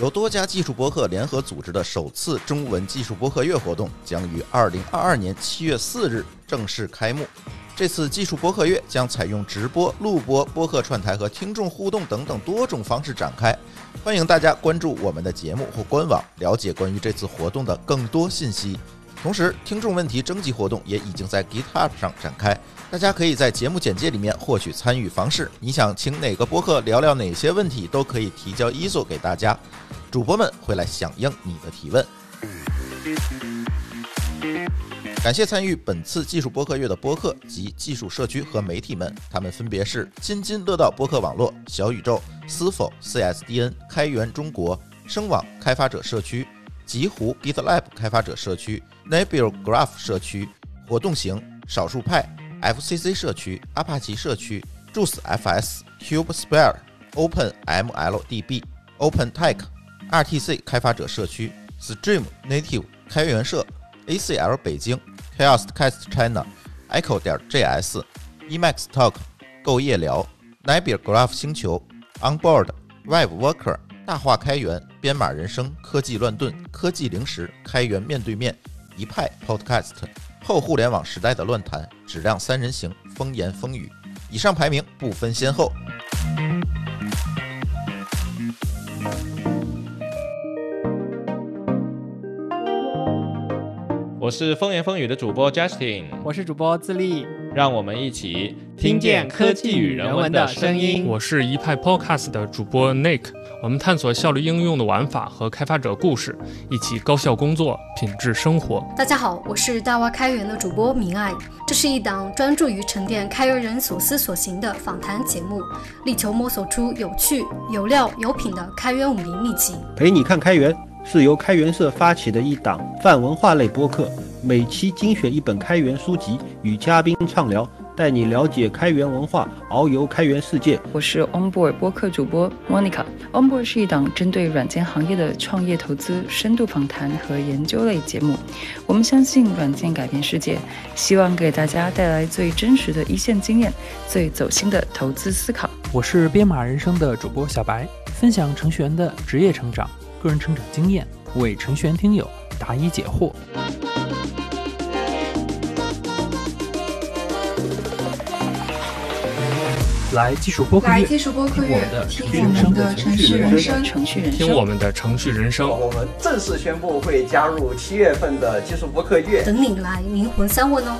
由多家技术博客联合组织的首次中文技术博客月活动将于二零二二年七月四日正式开幕。这次技术博客月将采用直播、录播、播客串台和听众互动等等多种方式展开。欢迎大家关注我们的节目或官网，了解关于这次活动的更多信息。同时，听众问题征集活动也已经在 GitHub 上展开，大家可以在节目简介里面获取参与方式。你想请哪个播客聊聊哪些问题，都可以提交 ISO 给大家，主播们会来响应你的提问。感谢参与本次技术播客月的播客及技术社区和媒体们，他们分别是津津乐道播客网络、小宇宙、思否、CSDN、开源中国、声网开发者社区、极狐 GitLab 开发者社区。Nebula Graph 社区、活动型、少数派、FCC 社区、阿帕奇社区、Juice FS、CubeSphere、Open MLDB、OpenTech、RTC 开发者社区、Stream Native 开源社、ACL 北京、Chaoscast China、Echo 点 JS、Emacs Talk、够夜聊、Nebula Graph 星球、Onboard、Web Worker、大话开源、编码人生、科技乱炖、科技零食、开源面对面。一派 Podcast 后互联网时代的乱谈，质量三人行，风言风语。以上排名不分先后。我是风言风语的主播 Justin，我是主播自立，让我们一起听见科技与人文的声音。我是一派 Podcast 的主播 Nick。我们探索效率应用的玩法和开发者故事，一起高效工作，品质生活。大家好，我是大蛙开源的主播明爱。这是一档专注于沉淀开源人所思所行的访谈节目，力求摸索出有趣、有料、有品的开源武林秘籍。陪你看开源是由开源社发起的一档泛文化类播客，每期精选一本开源书籍，与嘉宾畅聊。带你了解开源文化，遨游开源世界。我是 Onboard 播客主播 Monica。Onboard 是一档针对软件行业的创业投资深度访谈和研究类节目。我们相信软件改变世界，希望给大家带来最真实的一线经验，最走心的投资思考。我是编码人生的主播小白，分享程序员的职业成长、个人成长经验，为程序员听友答疑解惑。来技术播客来技术播客月，听我们的程序人生，程序人生，听我们的程序人生。我们正式宣布会加入七月份的技术播客月，等你来灵魂三问哦。